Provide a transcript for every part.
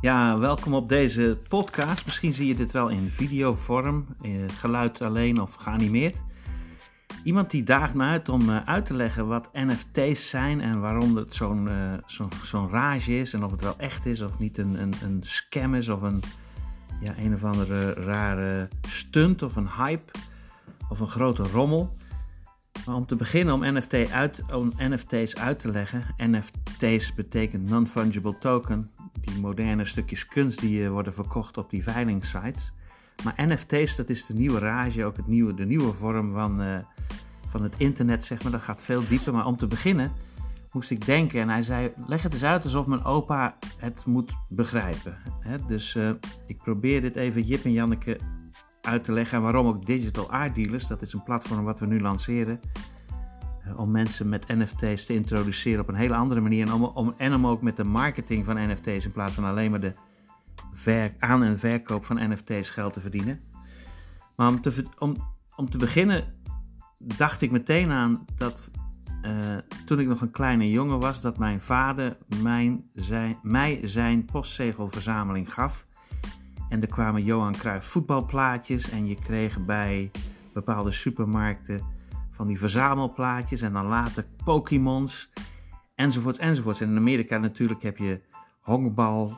Ja, welkom op deze podcast. Misschien zie je dit wel in videovorm, geluid alleen of geanimeerd. Iemand die daagt me uit om uh, uit te leggen wat NFT's zijn en waarom het zo'n zo'n zo rage is en of het wel echt is of niet een, een, een scam is of een, ja, een of andere rare stunt of een hype of een grote rommel. Maar om te beginnen om, NFT uit, om NFT's uit te leggen. NFT's betekent non-fungible token. Die moderne stukjes kunst die eh, worden verkocht op die veilingsites. Maar NFT's, dat is de nieuwe rage, ook het nieuwe, de nieuwe vorm van, uh, van het internet, zeg maar. Dat gaat veel dieper. Maar om te beginnen moest ik denken en hij zei: leg het eens uit alsof mijn opa het moet begrijpen. dus uh, ik probeer dit even Jip en Janneke uit te leggen. En waarom ook Digital Art Dealers, dat is een platform wat we nu lanceren. Uh, om mensen met NFT's te introduceren op een hele andere manier. En om, en om ook met de marketing van NFT's in plaats van alleen maar de ver, aan- en verkoop van NFT's geld te verdienen. Maar om te, om, om te beginnen dacht ik meteen aan dat uh, toen ik nog een kleine jongen was, dat mijn vader mijn, zijn, mij zijn postzegelverzameling gaf. En er kwamen Johan Cruijff voetbalplaatjes en je kreeg bij bepaalde supermarkten van die verzamelplaatjes en dan later Pokémons enzovoorts enzovoorts. En in Amerika natuurlijk heb je honkbal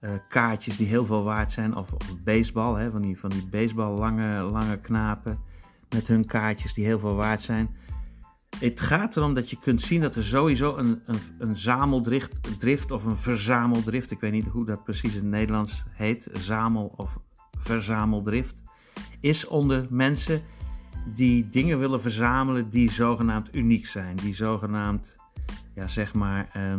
uh, kaartjes die heel veel waard zijn of, of baseball, hè, van, die, van die baseball lange, lange knapen met hun kaartjes die heel veel waard zijn. Het gaat erom dat je kunt zien dat er sowieso een, een, een zameldrift drift of een verzameldrift, ik weet niet hoe dat precies in het Nederlands heet, zamel- of verzameldrift, is onder mensen die dingen willen verzamelen die zogenaamd uniek zijn. Die zogenaamd, ja zeg maar, um,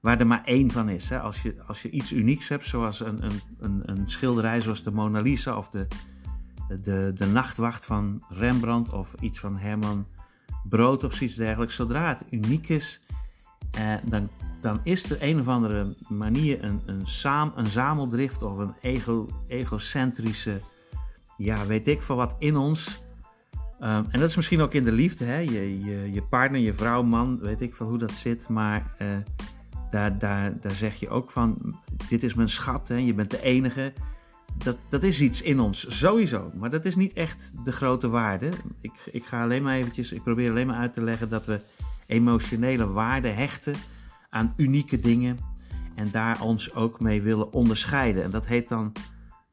waar er maar één van is. Hè. Als, je, als je iets unieks hebt, zoals een, een, een, een schilderij zoals de Mona Lisa of de, de, de Nachtwacht van Rembrandt of iets van Herman brood of iets dergelijks. Zodra het uniek is, eh, dan, dan is er een of andere manier een, een, saam, een zameldrift of een ego, egocentrische, ja, weet ik veel wat in ons. Um, en dat is misschien ook in de liefde, hè? Je, je, partner, je vrouw, man, weet ik veel hoe dat zit. Maar uh, daar, daar, daar zeg je ook van: dit is mijn schat, hè? je bent de enige dat, dat is iets in ons, sowieso. Maar dat is niet echt de grote waarde. Ik, ik ga alleen maar eventjes, ik probeer alleen maar uit te leggen dat we emotionele waarde hechten aan unieke dingen. En daar ons ook mee willen onderscheiden. En dat heet dan,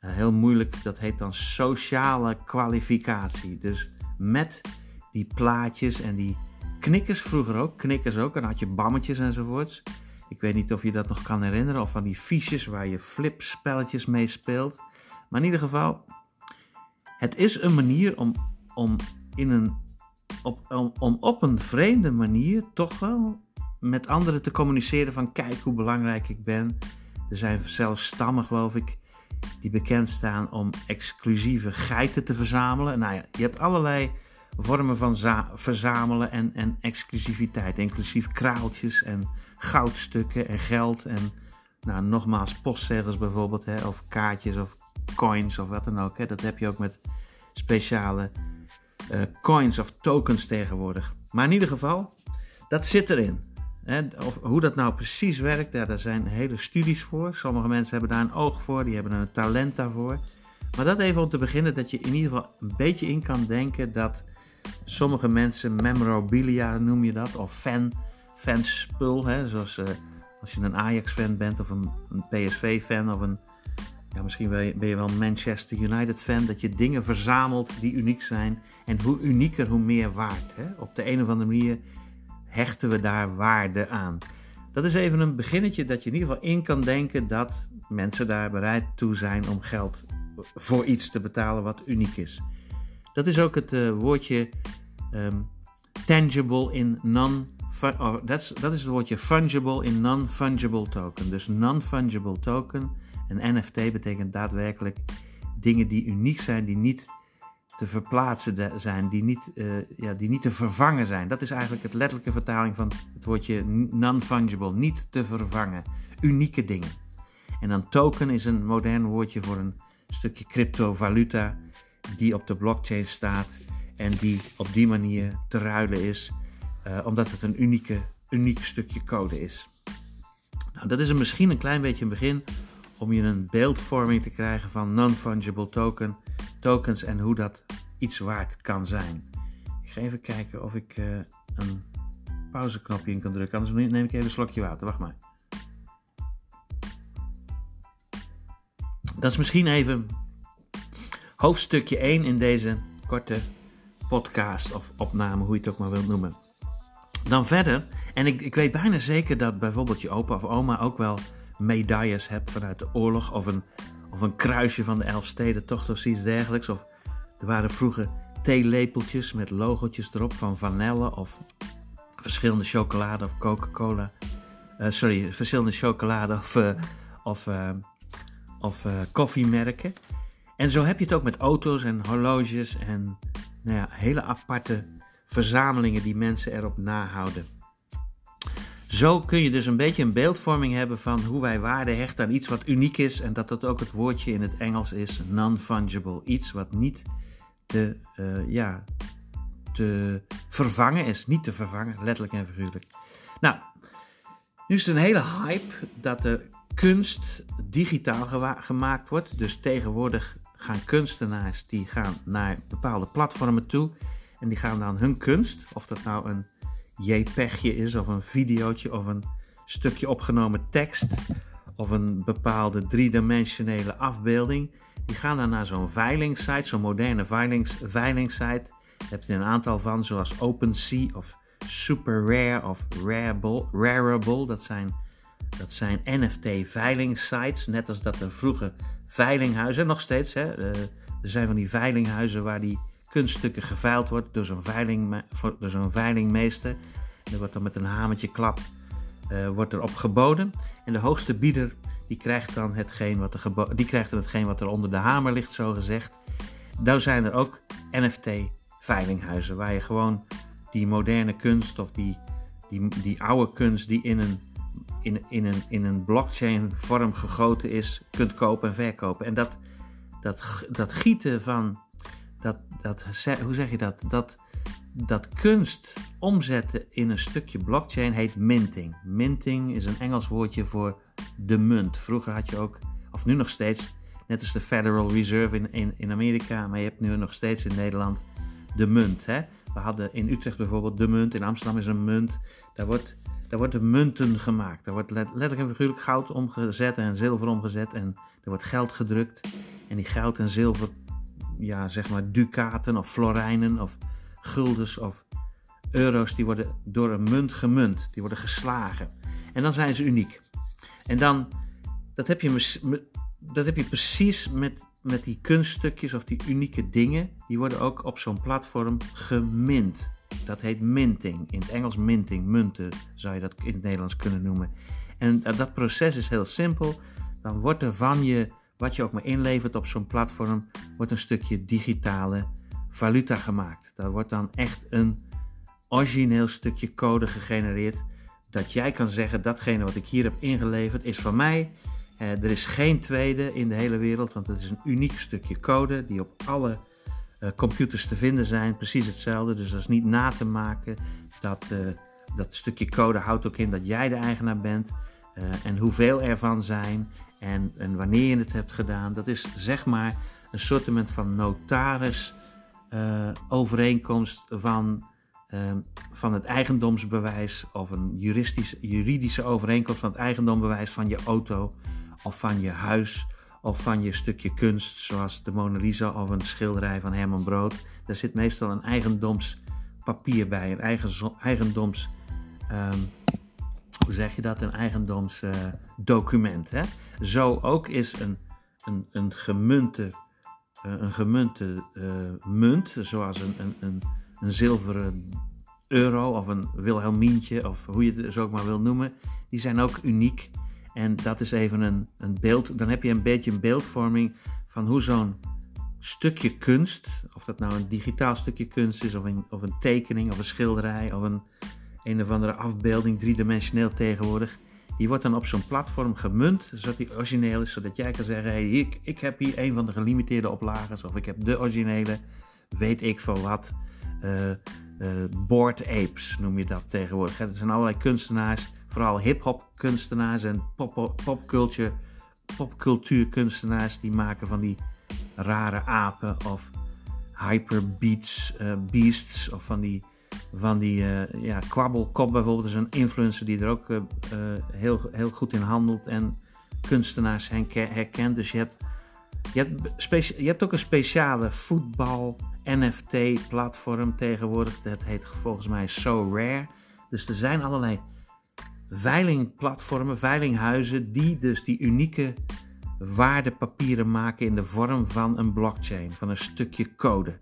uh, heel moeilijk, dat heet dan sociale kwalificatie. Dus met die plaatjes en die knikkers vroeger ook, knikkers ook. En dan had je bammetjes enzovoorts. Ik weet niet of je dat nog kan herinneren. Of van die fiches waar je flipspelletjes mee speelt. Maar in ieder geval, het is een manier om, om, in een, op, om, om op een vreemde manier toch wel met anderen te communiceren van kijk hoe belangrijk ik ben. Er zijn zelfs stammen, geloof ik, die bekend staan om exclusieve geiten te verzamelen. Nou ja, je hebt allerlei vormen van verzamelen en, en exclusiviteit, inclusief kraaltjes en goudstukken en geld en nou, nogmaals postzegels bijvoorbeeld, hè, of kaartjes of coins of wat dan ook. Hè. Dat heb je ook met speciale uh, coins of tokens tegenwoordig. Maar in ieder geval, dat zit erin. Of hoe dat nou precies werkt, daar zijn hele studies voor. Sommige mensen hebben daar een oog voor, die hebben een talent daarvoor. Maar dat even om te beginnen, dat je in ieder geval een beetje in kan denken dat sommige mensen memorabilia noem je dat, of fan, fanspul, hè, zoals uh, als je een Ajax-fan bent of een, een PSV-fan of een ja, misschien ben je wel een Manchester United fan, dat je dingen verzamelt die uniek zijn. En hoe unieker, hoe meer waard. Hè? Op de een of andere manier hechten we daar waarde aan. Dat is even een beginnetje dat je in ieder geval in kan denken dat mensen daar bereid toe zijn om geld voor iets te betalen wat uniek is. Dat is ook het uh, woordje um, tangible in non oh, dat is het woordje fungible in non-fungible token. Dus non-fungible token een NFT betekent daadwerkelijk dingen die uniek zijn, die niet te verplaatsen zijn, die niet, uh, ja, die niet te vervangen zijn. Dat is eigenlijk het letterlijke vertaling van het woordje non-fungible, niet te vervangen. Unieke dingen. En dan token is een modern woordje voor een stukje cryptovaluta die op de blockchain staat en die op die manier te ruilen is, uh, omdat het een unieke, uniek stukje code is. Nou, dat is misschien een klein beetje een begin om je een beeldvorming te krijgen van non-fungible token, tokens en hoe dat iets waard kan zijn. Ik ga even kijken of ik uh, een pauzeknopje in kan drukken, anders neem ik even een slokje water. Wacht maar. Dat is misschien even hoofdstukje 1 in deze korte podcast of opname, hoe je het ook maar wilt noemen. Dan verder, en ik, ik weet bijna zeker dat bijvoorbeeld je opa of oma ook wel medailles hebt vanuit de oorlog of een, of een kruisje van de Elfstedentocht of iets dergelijks. Of er waren vroeger theelepeltjes met logotjes erop van Vanelle of verschillende chocolade of Coca-Cola. Uh, sorry, verschillende chocolade of, uh, of, uh, of koffiemerken. En zo heb je het ook met auto's en horloges en nou ja, hele aparte verzamelingen die mensen erop nahouden. Zo kun je dus een beetje een beeldvorming hebben van hoe wij waarde hechten aan iets wat uniek is en dat dat ook het woordje in het Engels is non-fungible. Iets wat niet te, uh, ja, te vervangen is, niet te vervangen, letterlijk en figuurlijk. Nou, nu is het een hele hype dat er kunst digitaal gemaakt wordt. Dus tegenwoordig gaan kunstenaars die gaan naar bepaalde platformen toe en die gaan dan hun kunst, of dat nou een JPEGje is of een videootje of een stukje opgenomen tekst of een bepaalde driedimensionele afbeelding, die gaan dan naar zo'n veilingsite, zo'n moderne veilings, veilingsite. Je hebt er een aantal van, zoals OpenSea of Super Rare of Rareable. Dat zijn, dat zijn NFT-veilingsites, net als dat er vroeger veilinghuizen, nog steeds, hè, uh, er zijn van die veilinghuizen waar die kunststukken geveild wordt door zo'n veiling, door zo'n veilingmeester. Er wordt dan met een hamertje klap uh, wordt erop geboden. En de hoogste bieder die krijgt dan hetgeen wat er, die krijgt dan hetgeen wat er onder de hamer ligt, zo gezegd. Dan zijn er ook NFT-veilinghuizen waar je gewoon die moderne kunst of die, die, die oude kunst die in een, in, in een, in een blockchain vorm gegoten is, kunt kopen en verkopen. En dat, dat, dat gieten van dat, dat, hoe zeg je dat? Dat, dat kunst omzetten in een stukje blockchain heet minting. Minting is een Engels woordje voor de munt. Vroeger had je ook, of nu nog steeds, net als de Federal Reserve in, in, Amerika, maar je hebt nu nog steeds in Nederland de munt. Hè? We hadden in Utrecht bijvoorbeeld de munt, in Amsterdam is een munt. Daar wordt, daar worden munten gemaakt. Daar wordt letterlijk en figuurlijk goud omgezet en zilver omgezet en er wordt geld gedrukt. En die goud en zilver ja, zeg maar ducaten of florijnen of guldens of euro's, die worden door een munt gemunt. Die worden geslagen. En dan zijn ze uniek. En dan, dat heb je, dat heb je precies met, met die kunststukjes of die unieke dingen. Die worden ook op zo'n platform gemint. Dat heet minting. In het Engels minting, munten zou je dat in het Nederlands kunnen noemen. En dat proces is heel simpel. Dan wordt er van je wat je ook maar inlevert op zo'n platform, wordt een stukje digitale valuta gemaakt. Daar wordt dan echt een origineel stukje code gegenereerd. Dat jij kan zeggen, datgene wat ik hier heb ingeleverd is van mij. Eh, er is geen tweede in de hele wereld, want het is een uniek stukje code die op alle uh, computers te vinden zijn. Precies hetzelfde, dus dat is niet na te maken. Dat, uh, dat stukje code houdt ook in dat jij de eigenaar bent. Uh, en hoeveel ervan zijn en, en wanneer je het hebt gedaan. Dat is zeg maar een soort van notaris uh, overeenkomst van, uh, van het eigendomsbewijs of een juristisch, juridische overeenkomst van het eigendomsbewijs van je auto of van je huis of van je stukje kunst zoals de Mona Lisa of een schilderij van Herman Brood. Daar zit meestal een eigendomspapier bij, een eigen, eigendoms... Um, hoe zeg je dat, een eigendomsdocument. Uh, Zo ook is een, een, een gemunte, uh, een gemunte uh, munt, zoals een, een, een, een, zilveren euro of een Wilhelmientje, of hoe je het zo ook maar wil noemen, die zijn ook uniek. En dat is even een, een beeld, dan heb je een beetje een beeldvorming van hoe zo'n stukje kunst, of dat nou een digitaal stukje kunst is, of een, of een tekening, of een schilderij, of een, een of andere afbeelding, driedimensioneel tegenwoordig. Die wordt dan op zo'n platform gemunt, zodat die origineel is, zodat jij kan zeggen: hey, ik, ik heb hier een van de gelimiteerde oplagers, of ik heb de originele, weet ik van wat. Uh, board apes noem je dat tegenwoordig. Er zijn allerlei kunstenaars, vooral hip-hop kunstenaars en pop, pop culture popcultuurkunstenaars die maken van die rare apen of hyperbeats, uh, beasts of van die, van die uh, ja, kwabbelkop bijvoorbeeld. is een influencer die er ook uh, heel, heel goed in handelt en kunstenaars herkent. Dus je hebt, je hebt, je hebt ook een speciale voetbal NFT platform tegenwoordig. Dat heet volgens mij So Rare. Dus er zijn allerlei veilingplatformen, veilinghuizen die dus die unieke waardepapieren maken in de vorm van een blockchain, van een stukje code.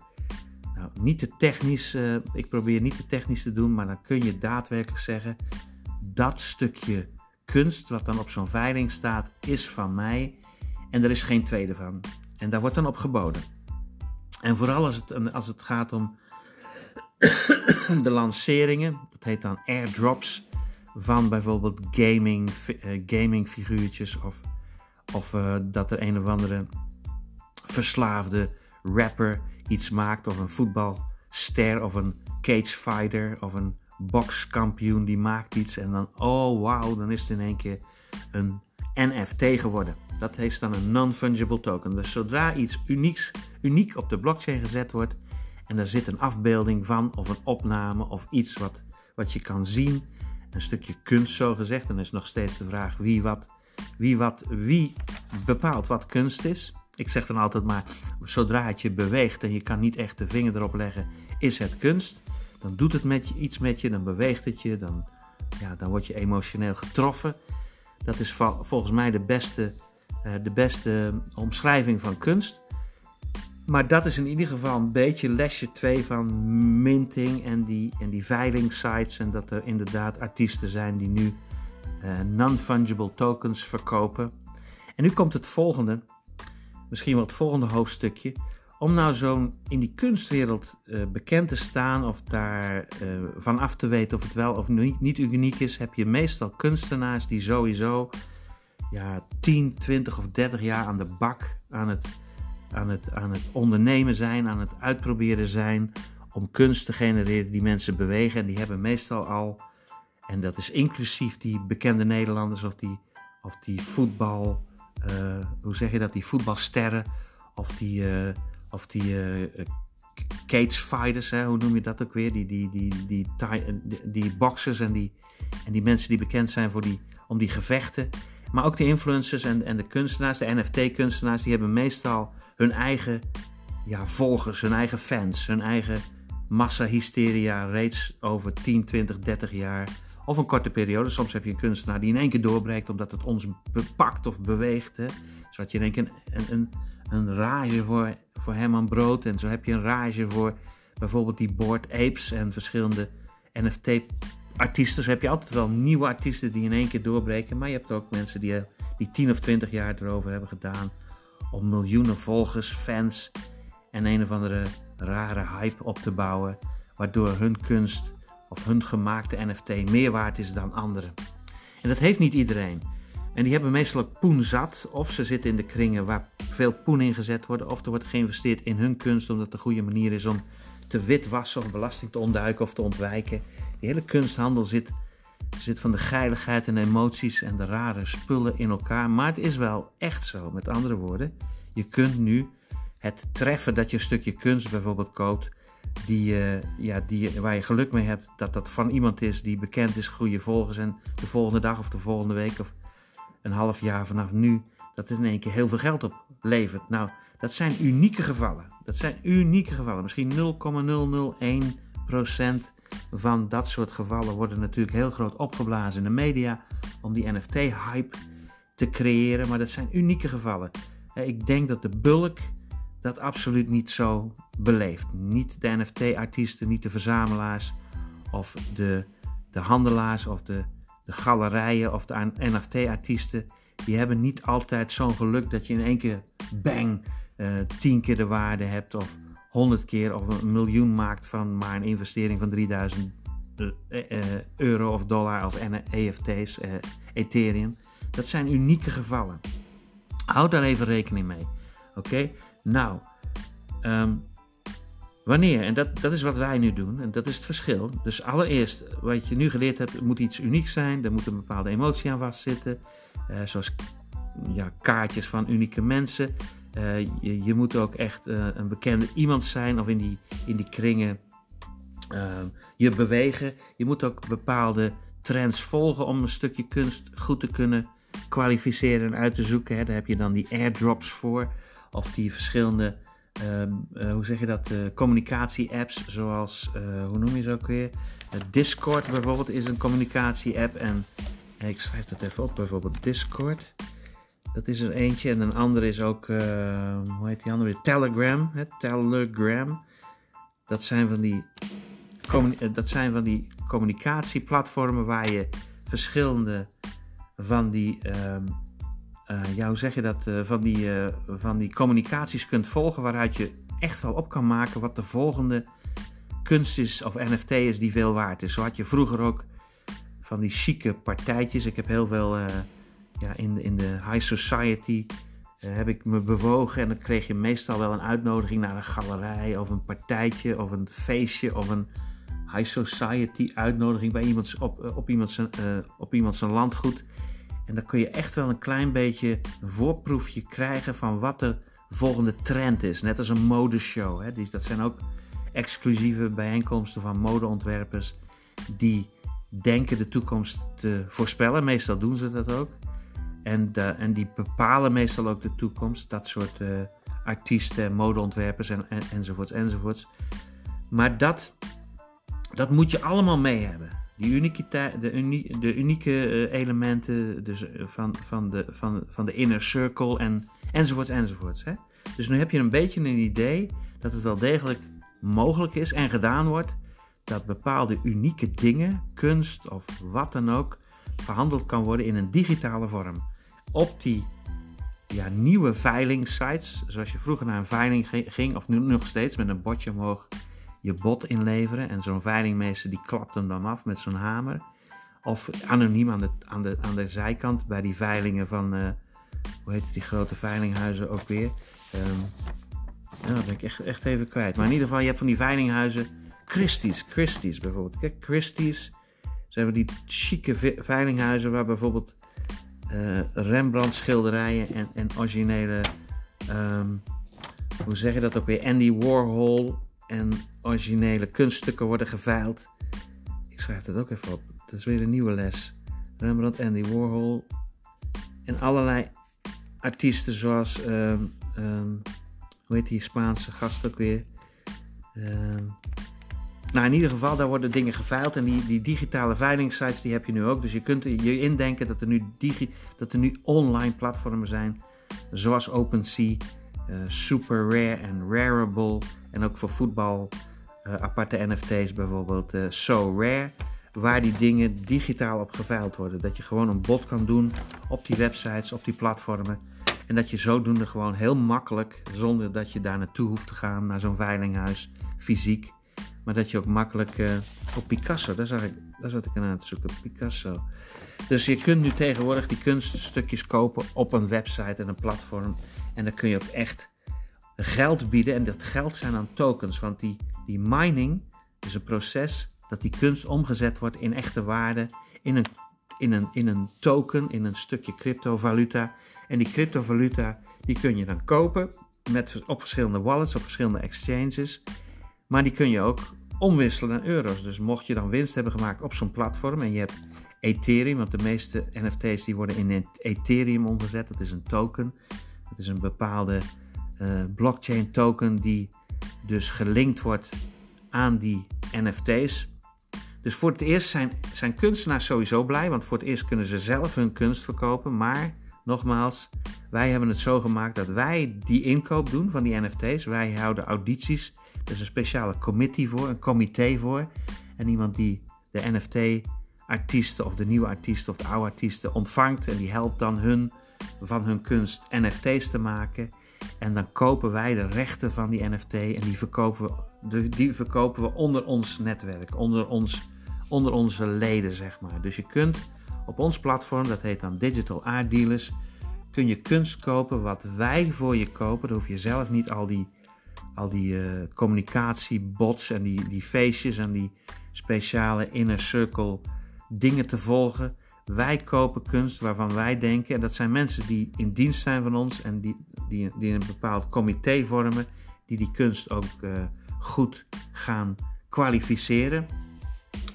Nou, niet te technisch, uh, ik probeer niet te technisch te doen, maar dan kun je daadwerkelijk zeggen: dat stukje kunst wat dan op zo'n veiling staat, is van mij en er is geen tweede van. En daar wordt dan op geboden. En vooral als het, als het gaat om de lanceringen, dat heet dan airdrops, van bijvoorbeeld gaming, uh, gaming figuurtjes of, of uh, dat er een of andere verslaafde rapper iets maakt of een voetbalster of een cagefighter of een bokskampioen die maakt iets en dan oh wauw, dan is het in één keer een NFT geworden. Dat heeft dan een non-fungible token. Dus zodra iets unieks, uniek op de blockchain gezet wordt en daar zit een afbeelding van of een opname of iets wat, wat je kan zien, een stukje kunst zo gezegd, dan is nog steeds de vraag wie wat, wie wat, wie bepaalt wat kunst is. Ik zeg dan altijd maar, zodra het je beweegt en je kan niet echt de vinger erop leggen, is het kunst. Dan doet het met je, iets met je, dan beweegt het je, dan, ja, dan word je emotioneel getroffen. Dat is volgens mij de beste, uh, de beste omschrijving van kunst. Maar dat is in ieder geval een beetje lesje 2 van minting en die, en die veilingsites. En dat er inderdaad artiesten zijn die nu uh, non-fungible tokens verkopen. En nu komt het volgende, misschien wel het volgende hoofdstukje. Om nou zo'n in die kunstwereld uh, bekend te staan of daar uh, van af te weten of het wel of niet, niet uniek is, heb je meestal kunstenaars die sowieso ja, 10, 20 of 30 jaar aan de bak aan het, aan, het, aan het ondernemen zijn, aan het uitproberen zijn om kunst te genereren die mensen bewegen. En die hebben meestal al, en dat is inclusief die bekende Nederlanders of die, of die voetbal, hoe zeg je dat, die voetbalsterren of die of die uh, cage fighters, hè, hoe noem je dat ook weer? Die, die, die, die, die, die boxers en die, en die mensen die bekend zijn voor die, om die gevechten. Maar ook de influencers en, en de kunstenaars, de NFT-kunstenaars, die hebben meestal hun eigen ja, volgers, hun eigen fans, hun eigen massa-hysteria reeds over 10, 20, 30 jaar. Of een korte periode. Soms heb je een kunstenaar die in één keer doorbreekt omdat het ons bepakt of beweegt. Hè. Zodat je in één keer een, een, een rage voor, voor Herman Brood. En zo heb je een rage voor bijvoorbeeld die Board Apes en verschillende NFT-artiesten. Zo heb je altijd wel nieuwe artiesten die in één keer doorbreken. Maar je hebt ook mensen die, die 10 of 20 jaar erover hebben gedaan. Om miljoenen volgers, fans en een of andere rare hype op te bouwen. Waardoor hun kunst of hun gemaakte NFT meer waard is dan anderen. En dat heeft niet iedereen. En die hebben meestal ook poen zat. Of ze zitten in de kringen waar veel poen in gezet wordt. Of er wordt geïnvesteerd in hun kunst omdat het een goede manier is om te witwassen of belasting te ontduiken of te ontwijken. Die hele kunsthandel zit, zit van de geiligheid en emoties en de rare spullen in elkaar. Maar het is wel echt zo. Met andere woorden, je kunt nu het treffen dat je een stukje kunst bijvoorbeeld koopt. Die, uh, ja, die, waar je geluk mee hebt dat dat van iemand is die bekend is, goede volgers. En de volgende dag of de volgende week of een half jaar vanaf nu, dat het in één keer heel veel geld oplevert. Nou, dat zijn unieke gevallen. Dat zijn unieke gevallen. Misschien 0,001% van dat soort gevallen worden natuurlijk heel groot opgeblazen in de media om die NFT-hype te creëren, maar dat zijn unieke gevallen. Ik denk dat de bulk dat absoluut niet zo beleeft. Niet de NFT-artiesten, niet de verzamelaars of de, de handelaars of de de galerijen of de NFT-artiesten, die hebben niet altijd zo'n geluk dat je in één keer bang uh, tien keer de waarde hebt of honderd keer of een miljoen maakt van maar een investering van 3000 uh, uh, euro of dollar of EFT's, Ethereum. Dat zijn unieke gevallen. Houd daar even rekening mee. Oké, nou, um, Wanneer? En dat, dat is wat wij nu doen en dat is het verschil. Dus allereerst, wat je nu geleerd hebt, moet iets unieks zijn. Er moet een bepaalde emotie aan vastzitten. Uh, zoals ja, kaartjes van unieke mensen. Je, je, moet ook echt een bekende iemand zijn of in die, in die kringen je bewegen. Je moet ook bepaalde trends volgen om een stukje kunst goed te kunnen kwalificeren en uit te zoeken. Hè. Daar heb je dan die airdrops voor. Of die verschillende, ehm, eh, hoe zeg je dat, uh, communicatie-apps. Zoals, uh, hoe noem je ze ook weer? Discord bijvoorbeeld is een communicatie-app. En ik schrijf dat even op, bijvoorbeeld Discord. Dat is er eentje. En een andere is ook, ehm, hoe heet die andere? Telegram. Hè? Telegram. Dat zijn van die dat zijn van die communicatieplatformen waar je verschillende van die, uh, uh, zeg je dat, uh, van, die, uh, van die communicaties kunt volgen waaruit je echt wel op kan maken wat de volgende kunst is of NFT is die veel waard is. Zo had je vroeger ook van die chique partijtjes. Ik heb heel veel ja, in, in de high society heb ik me bewogen en dan kreeg je meestal wel een uitnodiging naar een galerij of een partijtje of een feestje of een high society uitnodiging bij iemand, op, eh, op, iemand zijn, op iemand zijn landgoed. En dan kun je echt wel een klein beetje een voorproefje krijgen van wat de volgende trend is. Net als een modeshow. Hè. dat zijn ook exclusieve bijeenkomsten van modeontwerpers die denken de toekomst te voorspellen. Meestal doen ze dat ook. En, en die bepalen meestal ook de toekomst. Dat soort uh, artiesten, modeontwerpers en, en, enzovoorts enzovoorts. Maar dat dat moet je allemaal mee hebben. Die de, de unieke eh, elementen dus van, van, de, van, van de inner circle en, enzovoorts enzovoorts. Hè? Dus nu heb je een beetje een idee dat het wel degelijk mogelijk is en gedaan wordt dat bepaalde unieke dingen, kunst of wat dan ook, verhandeld kan worden in een digitale vorm. Op die ja, nieuwe veilingsites, zoals je vroeger naar een veiling ging, of nu nog steeds met een bordje omhoog je bot inleveren en zo'n veilingmeester die klapt hem dan af met zo'n hamer. Of anoniem aan de, aan de, aan de zijkant bij die veilingen van, uh, hoe heet die grote veilinghuizen ook weer. Um, ja, dat ben ik echt, echt even kwijt. Maar in ieder geval, je hebt van die veilinghuizen, Christie's, Christie's bijvoorbeeld. Kijk, Christie's zijn we die chique veilinghuizen waar bijvoorbeeld uh, Rembrandt schilderijen en, en originele, um, hoe zeg je dat ook weer, Andy Warhol en originele kunststukken worden geveild. Ik schrijf dat ook even op. Dat is weer een nieuwe les. Rembrandt, Andy Warhol en allerlei artiesten zoals, um, hoe heet die Spaanse gast ook weer? Um, nou, in ieder geval, daar worden dingen geveild en die, die digitale veilingsites die heb je nu ook. Dus je kunt je indenken dat er nu, digi, dat er nu online platformen zijn, zoals OpenSea, Super Rare en Rarible. En ook voor voetbal uh, aparte NFT's bijvoorbeeld uh, So Rare. Waar die dingen digitaal op geveild worden. Dat je gewoon een bot kan doen op die websites, op die platformen. En dat je zodoende gewoon heel makkelijk, zonder dat je daar naartoe hoeft te gaan, naar zo'n veilinghuis, fysiek. Maar dat je ook makkelijk uh, op Picasso, daar, zag ik, daar zat ik aan te zoeken, Picasso. Dus je kunt nu tegenwoordig die kunststukjes kopen op een website en een platform. En dan kun je ook echt geld bieden. En dat geld zijn dan tokens. Want die, die mining is een proces dat die kunst omgezet wordt in echte waarde. In een, in een, in een token, in een stukje cryptovaluta. En die cryptovaluta die kun je dan kopen met, op verschillende wallets, op verschillende exchanges. Maar die kun je ook omwisselen naar euro's. Dus mocht je dan winst hebben gemaakt op zo'n platform en je hebt Ethereum, want de meeste NFT's die worden in Ethereum omgezet, dat is een token. Dat is een bepaalde uh, blockchain token die dus gelinkt wordt aan die NFT's. Dus voor het eerst zijn, zijn kunstenaars sowieso blij, want voor het eerst kunnen ze zelf hun kunst verkopen. Maar nogmaals, wij hebben het zo gemaakt dat wij die inkoop doen van die NFT's. Wij houden audities. Er is een speciale committee voor, een comité voor. En iemand die de NFT-artiesten of de nieuwe artiesten of de oude artiesten ontvangt. En die helpt dan hun van hun kunst NFT's te maken. En dan kopen wij de rechten van die NFT en die verkopen we, die verkopen we onder ons netwerk, onder, ons, onder onze leden, zeg maar. Dus je kunt op ons platform, dat heet dan Digital Art Dealers, kun je kunst kopen wat wij voor je kopen. Dan hoef je zelf niet al die, al die uh, communicatiebots en die, die feestjes en die speciale inner circle dingen te volgen. Wij kopen kunst waarvan wij denken, en dat zijn mensen die in dienst zijn van ons en die, die, die een bepaald comité vormen, die die kunst ook uh, goed gaan kwalificeren.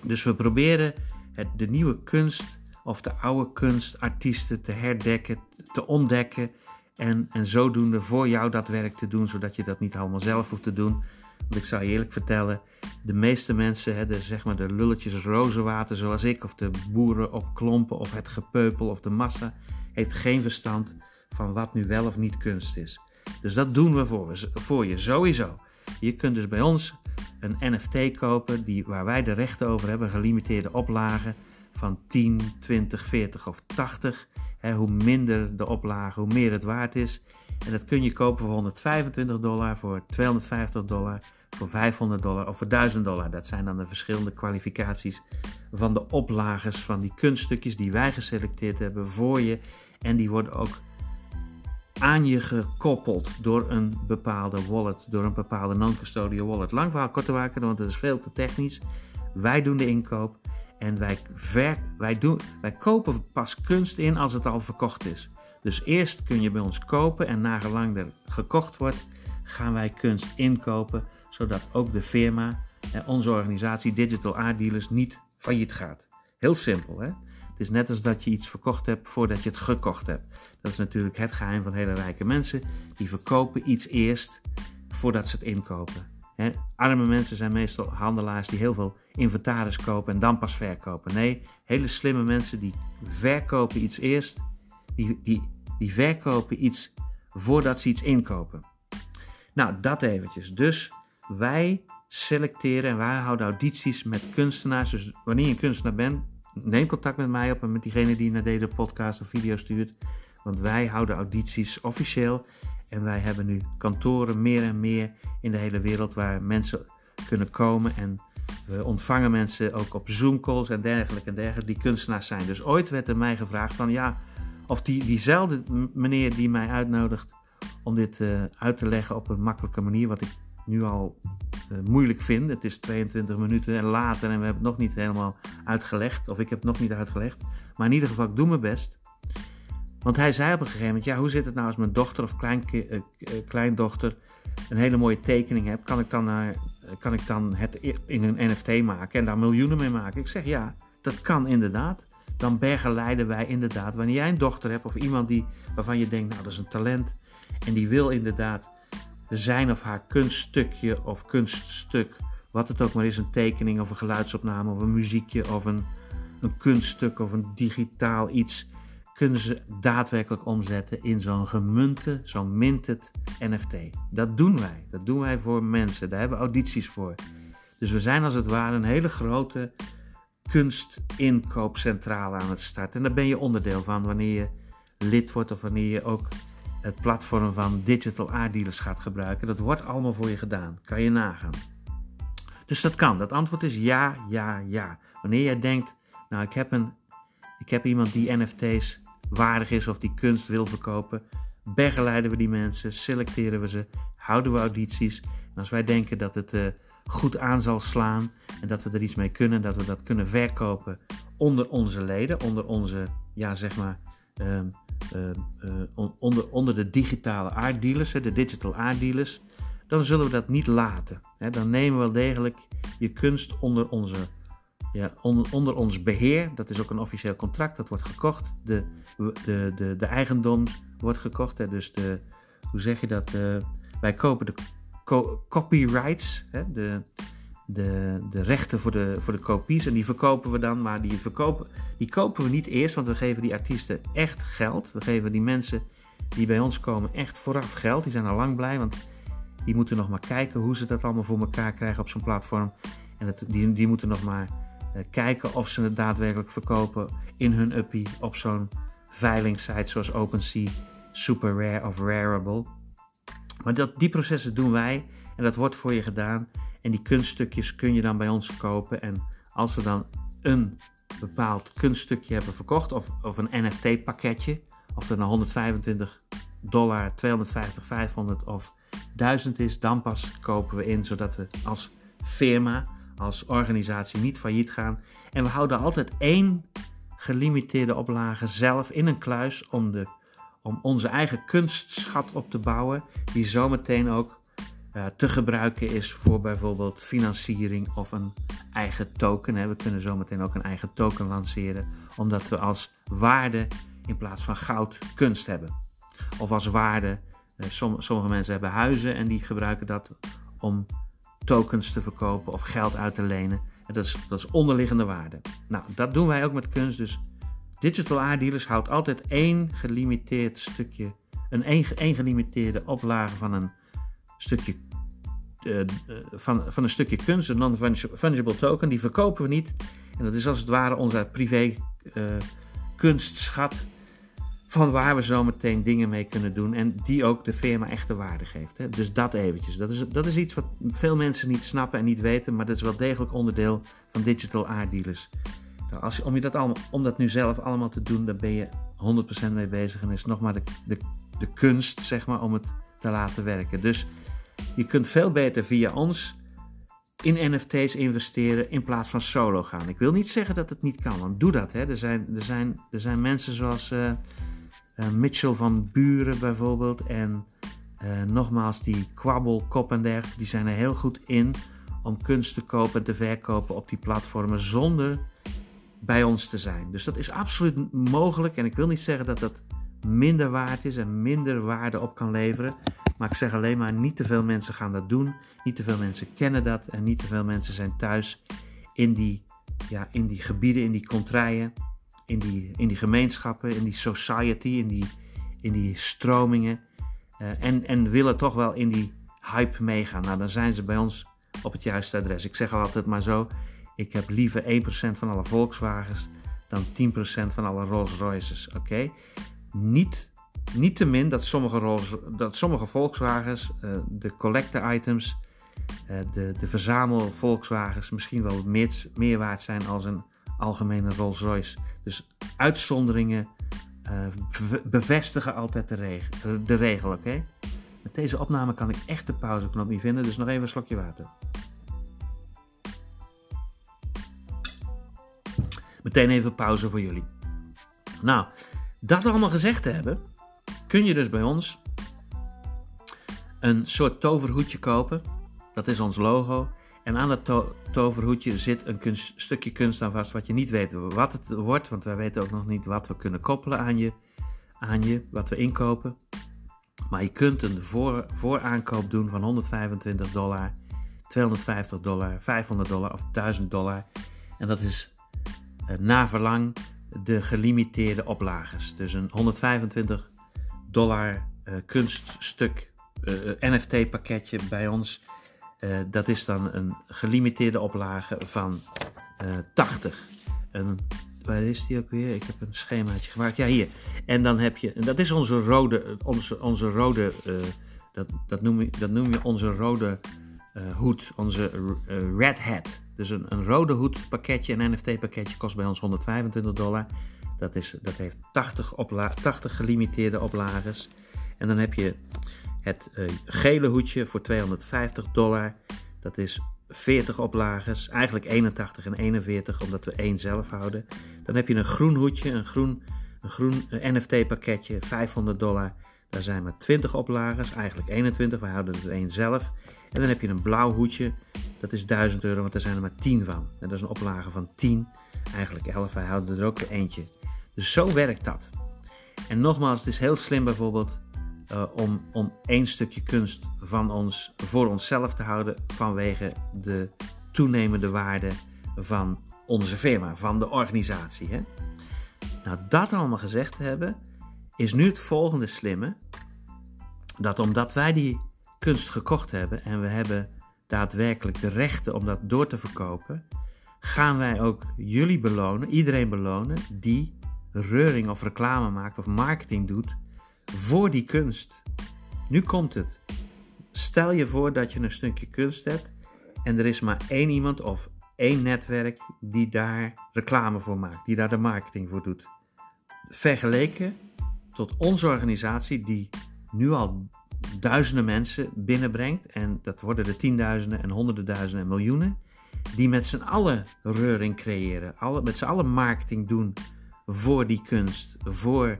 Dus we proberen het, de nieuwe kunst of de oude kunstartiesten te herdekken, te ontdekken en, en zodoende voor jou dat werk te doen, zodat je dat niet allemaal zelf hoeft te doen. Want ik zou je eerlijk vertellen, de meeste mensen, hè, de, zeg maar de lulletjes rozenwater zoals ik, of de boeren op klompen, of het gepeupel, of de massa, heeft geen verstand van wat nu wel of niet kunst is. Dus dat doen we voor, voor je, sowieso. Je kunt dus bij ons een NFT kopen die, waar wij de rechten over hebben, gelimiteerde oplagen van 10, 20, 40 of 80. Hoe minder de oplage, hoe meer het waard is. En dat kun je kopen voor 125 dollar, voor 250 dollar, voor 500 dollar of voor 1000 dollar. Dat zijn dan de verschillende kwalificaties van de oplages van die kunststukjes die wij geselecteerd hebben voor je. En die worden ook aan je gekoppeld door een bepaalde wallet, door een bepaalde non-custodial wallet. Lang verhaal kort te maken, want het is veel te technisch. Wij doen de inkoop en wij, ver, wij, doen, wij kopen pas kunst in als het al verkocht is. Dus eerst kun je bij ons kopen en nagelang er gekocht wordt, gaan wij kunst inkopen, zodat ook de firma, onze organisatie Digital Art Dealers, niet failliet gaat. Heel simpel, hè? Het is net als dat je iets verkocht hebt voordat je het gekocht hebt. Dat is natuurlijk het geheim van hele rijke mensen. Die verkopen iets eerst voordat ze het inkopen. Arme mensen zijn meestal handelaars die heel veel inventaris kopen en dan pas verkopen. Nee, hele slimme mensen die verkopen iets eerst. Die, die, die verkopen iets voordat ze iets inkopen. Nou, dat eventjes. Dus wij selecteren en wij houden audities met kunstenaars. Dus wanneer je een kunstenaar bent, neem contact met mij op en met diegene die naar deze podcast of video stuurt. Want wij houden audities officieel. En wij hebben nu kantoren meer en meer in de hele wereld waar mensen kunnen komen. En we ontvangen mensen ook op Zoom calls en dergelijke en dergelijke die kunstenaars zijn. Dus ooit werd er mij gevraagd van ja, of die, diezelfde meneer die mij uitnodigt om dit uh, uit te leggen op een makkelijke manier, wat ik nu al uh, moeilijk vind. Het is 22 minuten en later en we hebben het nog niet helemaal uitgelegd. Of ik heb het nog niet uitgelegd. Maar in ieder geval, ik doe mijn best. Want hij zei op een gegeven moment: Ja, hoe zit het nou als mijn dochter of klein, uh, kleindochter een hele mooie tekening heeft? Kan ik, dan, uh, kan ik dan het in een NFT maken en daar miljoenen mee maken? Ik zeg ja, dat kan inderdaad. Dan bergeleiden wij inderdaad. Wanneer jij een dochter hebt of iemand die, waarvan je denkt: Nou, dat is een talent. En die wil inderdaad zijn of haar kunststukje of kunststuk, wat het ook maar is, een tekening of een geluidsopname of een muziekje of een, een kunststuk of een digitaal iets, kunnen ze daadwerkelijk omzetten in zo'n gemunte, zo'n minted NFT. Dat doen wij. Dat doen wij voor mensen. Daar hebben we audities voor. Dus we zijn als het ware een hele grote kunstinkoopcentrale aan het starten. En daar ben je onderdeel van wanneer je lid wordt of wanneer je ook het platform van digital aarddealers gaat gebruiken. Dat wordt allemaal voor je gedaan. Kan je nagaan. Dus dat kan. Dat antwoord is ja, ja, ja. Wanneer jij denkt, nou ik heb, een, ik heb iemand die NFT's waardig is of die kunst wil verkopen, begeleiden we die mensen, selecteren we ze, houden we audities. En als wij denken dat het uh, goed aan zal slaan en dat we er iets mee kunnen, dat we dat kunnen verkopen onder onze leden, onder onze, ja zeg maar, uh, uh, onder, onder de digitale aarddealers, de digital aarddealers, dan zullen we dat niet laten. Dan nemen we wel degelijk je kunst onder, onze, ja, onder, ons beheer. Dat is ook een officieel contract, dat wordt gekocht. De, de, de, de eigendom wordt gekocht. Hè? Dus de, hoe zeg je dat? wij kopen de copyrights, hè? De, de, de rechten voor de, voor de kopies. En die verkopen we dan, maar die, verkopen, die kopen we niet eerst, want we geven die artiesten echt geld. We geven die mensen die bij ons komen echt vooraf geld. Die zijn al lang blij, want die moeten nog maar kijken hoe ze dat allemaal voor elkaar krijgen op zo'n platform. En die, die moeten nog maar kijken of ze het daadwerkelijk verkopen in hun uppie op zo'n veilingsite zoals OpenSea, Super Rare of Rareable. Maar dat, die processen doen wij en dat wordt voor je gedaan. En die kunststukjes kun je dan bij ons kopen. En als we dan een bepaald kunststukje hebben verkocht, of, of een NFT-pakketje, of dat nou 125 dollar, 250, 500 of 1000 is, dan pas kopen we in, zodat we als firma, als organisatie niet failliet gaan. En we houden altijd één gelimiteerde oplagen zelf in een kluis om, de, om onze eigen kunstschat op te bouwen, die zometeen ook uh, te gebruiken is voor bijvoorbeeld financiering of een eigen token. Hè. We kunnen zometeen ook een eigen token lanceren, omdat we als waarde in plaats van goud kunst hebben. Of als waarde, uh, sommige mensen hebben huizen en die gebruiken dat om tokens te verkopen of geld uit te lenen. En dat, is, dat is onderliggende waarde. Nou, dat doen wij ook met kunst. Dus Digital Art Dealers houdt altijd één gelimiteerd stukje, een één, gelimiteerde oplage van een stukje uh, van, van een stukje kunst, een non-fungible token, die verkopen we niet. En dat is als het ware onze privé uh, kunstschat van waar we zometeen dingen mee kunnen doen en die ook de firma echte waarde geeft. Hè? Dus dat eventjes. Dat is, dat is iets wat veel mensen niet snappen en niet weten, maar dat is wel degelijk onderdeel van digital art dealers. Nou, als, om, je dat allemaal, om dat nu zelf allemaal te doen, daar ben je 100% mee bezig en is nog maar de, de, de kunst, zeg maar, om het te laten werken. Dus je kunt veel beter via ons in NFT's investeren in plaats van solo gaan. Ik wil niet zeggen dat het niet kan, want doe dat. Hè. Er, zijn, er, zijn, er zijn mensen zoals uh, Mitchell van Buren bijvoorbeeld en uh, nogmaals die Quabbel, Kop en dergelijke, die zijn er heel goed in om kunst te kopen en te verkopen op die platformen zonder bij ons te zijn. Dus dat is absoluut mogelijk en ik wil niet zeggen dat dat minder waard is en minder waarde op kan leveren. Maar ik zeg alleen maar, niet te veel mensen gaan dat doen. Niet te veel mensen kennen dat. En niet te veel mensen zijn thuis in die, ja, in die gebieden, in die contraien. In die, in die gemeenschappen, in die society, in die, in die stromingen. Uh, en, en willen toch wel in die hype meegaan. Nou, dan zijn ze bij ons op het juiste adres. Ik zeg altijd maar zo, ik heb liever 1% van alle Volkswagens dan 10% van alle Rolls Royces. Oké? Niet niet te min dat sommige, Rolls, dat sommige Volkswagens, uh, de collector items, uh, de, de verzamel Volkswagens misschien wel meer, meer waard zijn als een algemene Rolls Royce. Dus uitzonderingen uh, bevestigen altijd de regel, de oké? Met deze opname kan ik echt de pauzeknop niet vinden, dus nog even een slokje water. Meteen even pauze voor jullie. Nou, dat allemaal gezegd te hebben, kun je dus bij ons een soort toverhoedje kopen. Dat is ons logo. En aan dat toverhoedje zit een stukje kunst aan vast wat je niet weet wat het wordt. Want wij weten ook nog niet wat we kunnen koppelen aan je, aan je wat we inkopen. Maar je kunt een voor, vooraankoop doen van 125 dollar, 250 dollar, 500 dollar of 1000 dollar. En dat is uh, na verlang de gelimiteerde oplages. Dus een 125 dollar uh, kunststuk uh, eh, NFT pakketje bij ons. Uh, dat is dan een gelimiteerde oplage van 80. En waar is die ook weer? Ik heb een schemaatje gemaakt. Ja, hier. En dan heb je, dat is onze rode, onze, onze rode, dat, dat, noem je, dat noem je onze rode hoed, onze red hat. Dus een, een rode hoed pakketje, een NFT pakketje kost bij ons 125 dollar. Dat, is, dat heeft 80, opla 80 gelimiteerde oplages. En dan heb je het uh, gele hoedje voor 250 dollar. Dat is 40 oplages, eigenlijk 81 en 41, omdat we één zelf houden. Dan heb je een groen hoedje, een groen, een groen uh, NFT pakketje, 500 dollar. Daar zijn maar 20 oplages, eigenlijk 21, wij houden er één zelf. En dan heb je een blauw hoedje, dat is 1000 euro, want daar zijn er maar 10 van. En dat is een oplage van 10, eigenlijk 11, wij houden er ook eentje. Dus zo werkt dat. En nogmaals, het is heel slim bijvoorbeeld uh, om, om één stukje kunst van ons voor onszelf te houden vanwege de toenemende waarde van onze firma, van de organisatie. Hè? Nou, dat allemaal gezegd te hebben, is nu het volgende slimme. Dat omdat wij die kunst gekocht hebben en we hebben daadwerkelijk de rechten om dat door te verkopen, gaan wij ook jullie belonen, iedereen belonen die reuring of reclame maakt of marketing doet voor die kunst. Nu komt het. Stel je voor dat je een stukje kunst hebt en er is maar één iemand of één netwerk die daar reclame voor maakt, die daar de marketing voor doet. Vergeleken tot onze organisatie die nu al duizenden mensen binnenbrengt en dat worden er tienduizenden en honderden duizenden en miljoenen die met z'n allen reuring creëren, alle, met z'n allen marketing doen voor die kunst, voor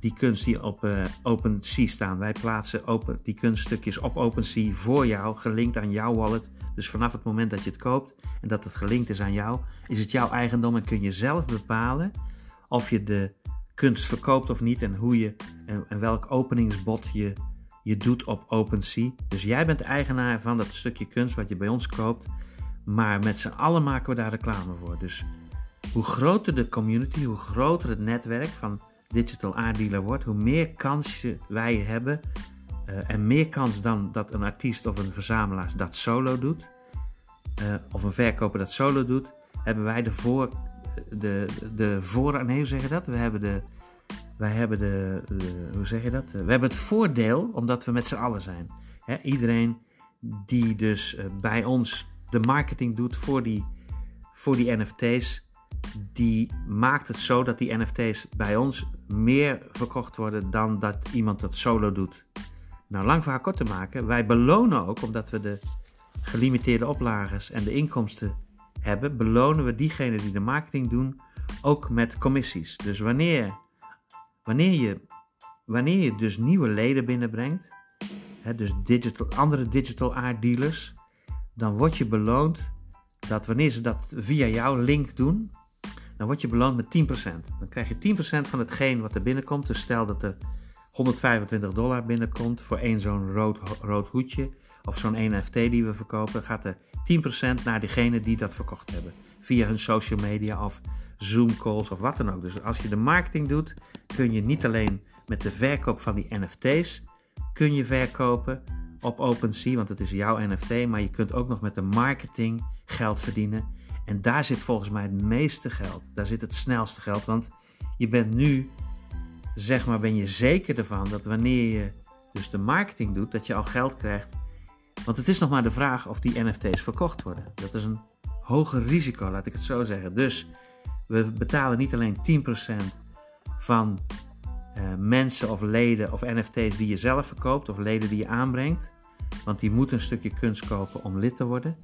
die kunst die op uh, OpenSea staan. Wij plaatsen open, die kunststukjes op OpenSea voor jou, gelinkt aan jouw wallet. Dus vanaf het moment dat je het koopt en dat het gelinkt is aan jou, is het jouw eigendom en kun je zelf bepalen of je de kunst verkoopt of niet en hoe je en, en welk openingsbod je, je doet op OpenSea. Dus jij bent de eigenaar van dat stukje kunst wat je bij ons koopt, maar met z'n allen maken we daar reclame voor. Dus hoe groter de community, hoe groter het netwerk van digital art dealer wordt, hoe meer kansen wij hebben uh, en meer kans dan dat een artiest of een verzamelaar dat solo doet, uh, of een verkoper dat solo doet, hebben wij de voor, de, de voor, nee hoe zeg je dat? We hebben de, wij hebben de, hoe zeg je dat? We hebben het voordeel omdat we met z'n allen zijn. Iedereen die dus uh, bij ons de marketing doet voor die, voor die NFT's, die maakt het zo dat die NFT's bij ons meer verkocht worden dan dat iemand dat solo doet. Nou, lang verhaal kort te maken, wij belonen ook, omdat we de gelimiteerde oplages en de inkomsten hebben, belonen we diegenen die de marketing doen ook met commissies. Dus wanneer, wanneer, je, wanneer je dus nieuwe leden binnenbrengt, hè, dus digital, andere digital art dealers, dan word je beloond dat wanneer ze dat via jouw link doen, dan word je beloond met 10%. Dan krijg je 10% van hetgeen wat er binnenkomt. Dus stel dat er 125 dollar binnenkomt voor één zo'n rood, rood hoedje of zo'n NFT die we verkopen, gaat er 10% naar diegenen die dat verkocht hebben. Via hun social media of Zoom calls of wat dan ook. Dus als je de marketing doet, kun je niet alleen met de verkoop van die NFT's kun je verkopen op OpenSea, want het is jouw NFT, maar je kunt ook nog met de marketing geld verdienen. En daar zit volgens mij het meeste geld. Daar zit het snelste geld. Want je bent nu, zeg maar, ben je zeker ervan dat wanneer je dus de marketing doet, dat je al geld krijgt. Want het is nog maar de vraag of die NFT's verkocht worden. Dat is een hoger risico, laat ik het zo zeggen. Dus we betalen niet alleen 10% van uh, mensen of leden of NFT's die je zelf verkoopt of leden die je aanbrengt. Want die moeten een stukje kunst kopen om lid te worden.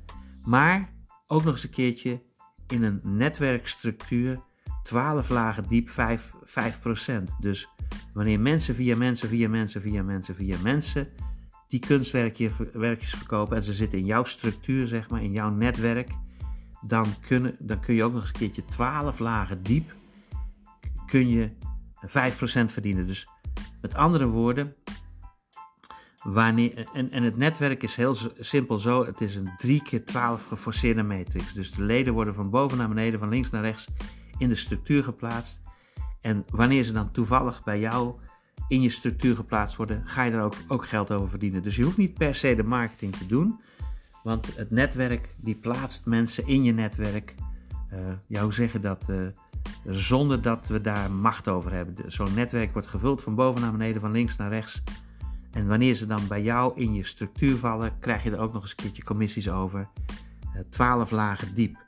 Maar ook nog eens een keertje in een netwerkstructuur 12 lagen diep 5, 5%. Dus wanneer mensen via mensen, via mensen, via mensen, via mensen die kunstwerkjes verkopen en ze zitten in jouw structuur, zeg maar, in jouw netwerk, dan, kunnen, dan kun je ook nog eens een keertje 12 lagen diep kun je 5% verdienen. Dus met andere woorden, Wanneer, en, en het netwerk is heel simpel zo: het is een 3 keer 12 geforceerde matrix. Dus de leden worden van boven naar beneden, van links naar rechts in de structuur geplaatst. En wanneer ze dan toevallig bij jou in je structuur geplaatst worden, ga je daar ook, geld over verdienen. Dus je hoeft niet per se de marketing te doen, want het netwerk die plaatst mensen in je netwerk. Uh, ja, hoe zeg je dat? Uh, zonder dat we daar macht over hebben. Zo'n netwerk wordt gevuld van boven naar beneden, van links naar rechts. En wanneer ze dan bij jou in je structuur vallen, krijg je er ook nog eens een keertje commissies over. 12 eh, lagen diep.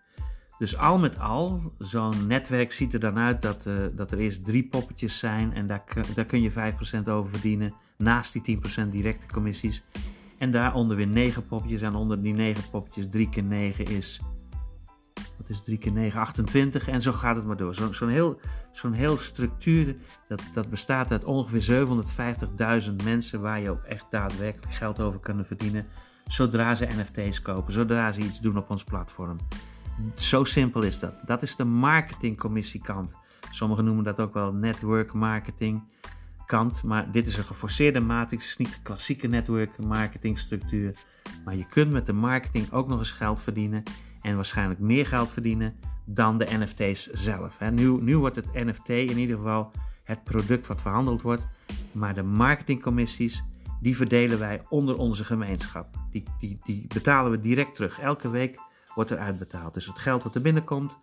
Dus al met al, zo'n netwerk ziet er dan uit dat, uh, dat er eerst drie poppetjes zijn en daar, daar kun je 5% over verdienen. Naast die 10% directe commissies. En daaronder weer 9 poppetjes en onder die 9 poppetjes 3 keer 9 is wat is 3 keer 9, 28 en zo gaat het maar door. Zo'n zo heel, zo'n heel structuur, dat, dat bestaat uit ongeveer 750.000 mensen waar je ook echt daadwerkelijk geld over kunnen verdienen. Zodra ze NFT's kopen, zodra ze iets doen op ons platform. Zo simpel is dat. Dat is de marketingcommissiekant. Sommigen noemen dat ook wel network marketing kant, maar dit is een geforceerde matrix. Het is niet de klassieke network marketing structuur. Maar je kunt met de marketing ook nog eens geld verdienen en waarschijnlijk meer geld verdienen dan de NFT's zelf. Nu, nu wordt het NFT in ieder geval het product wat verhandeld wordt, maar de marketingcommissies die verdelen wij onder onze gemeenschap. Die, die, die betalen we direct terug. Elke week wordt er uitbetaald. Dus het geld wat er binnenkomt,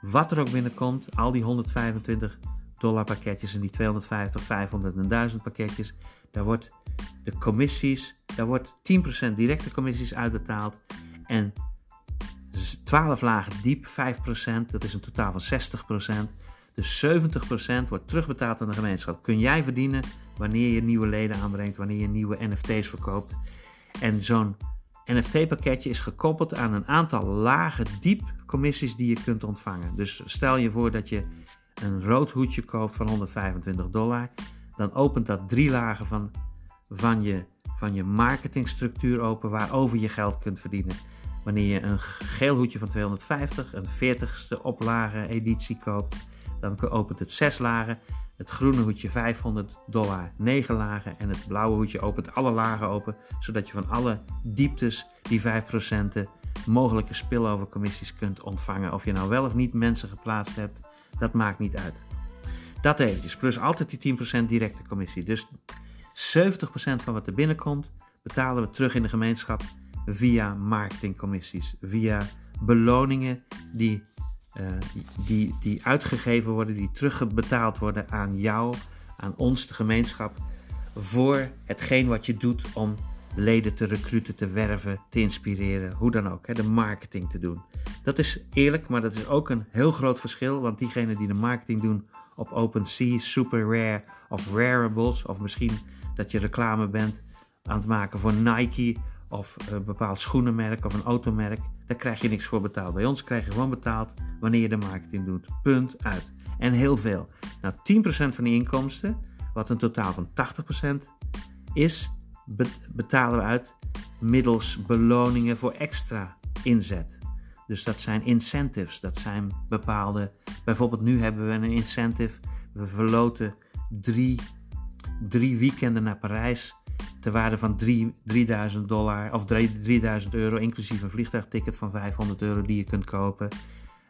wat er ook binnenkomt, al die 125 dollar pakketjes en die 250, 500 en 1000 pakketjes, daar wordt de commissies, daar wordt 10% directe commissies uitbetaald en 12 lagen diep, 5%, dat is een totaal van 60%. Dus 70% wordt terugbetaald aan de gemeenschap. Kun jij verdienen wanneer je nieuwe leden aanbrengt, wanneer je nieuwe NFT's verkoopt. En zo'n NFT-pakketje is gekoppeld aan een aantal lagen diep commissies die je kunt ontvangen. Dus stel je voor dat je een rood hoedje koopt van 125 dollar, dan opent dat drie lagen van, van, je, van je marketingstructuur open waarover je geld kunt verdienen. Wanneer je een geel hoedje van 250, een 40ste oplage editie koopt, dan opent het 6 lagen. Het groene hoedje 500 dollar, 9 lagen. En het blauwe hoedje opent alle lagen open, zodat je van alle dieptes die 5% mogelijke spillovercommissies kunt ontvangen. Of je nou wel of niet mensen geplaatst hebt, dat maakt niet uit. Dat eventjes, plus altijd die 10% directe commissie. Dus 70% van wat er binnenkomt, betalen we terug in de gemeenschap via marketingcommissies, via beloningen die, uh, die, die uitgegeven worden, die terugbetaald worden aan jou, aan ons, de gemeenschap, voor hetgeen wat je doet om leden te recruten, te werven, te inspireren, hoe dan ook, hè, de marketing te doen. Dat is eerlijk, maar dat is ook een heel groot verschil, want diegenen die de marketing doen op OpenSea, Super Rare of Rareables, of misschien dat je reclame bent aan het maken voor Nike of een bepaald schoenenmerk of een automerk, daar krijg je niks voor betaald. Bij ons krijg je gewoon betaald wanneer je de marketing doet. Punt uit. En heel veel. Nou, 10% van die inkomsten, wat een totaal van 80% is, betalen we uit middels beloningen voor extra inzet. Dus dat zijn incentives, dat zijn bepaalde. Bijvoorbeeld, nu hebben we een incentive. We verloten drie, drie weekenden naar Parijs ter waarde van 3, 3000 dollar of 3000 euro, inclusief een vliegtuigticket van 500 euro die je kunt kopen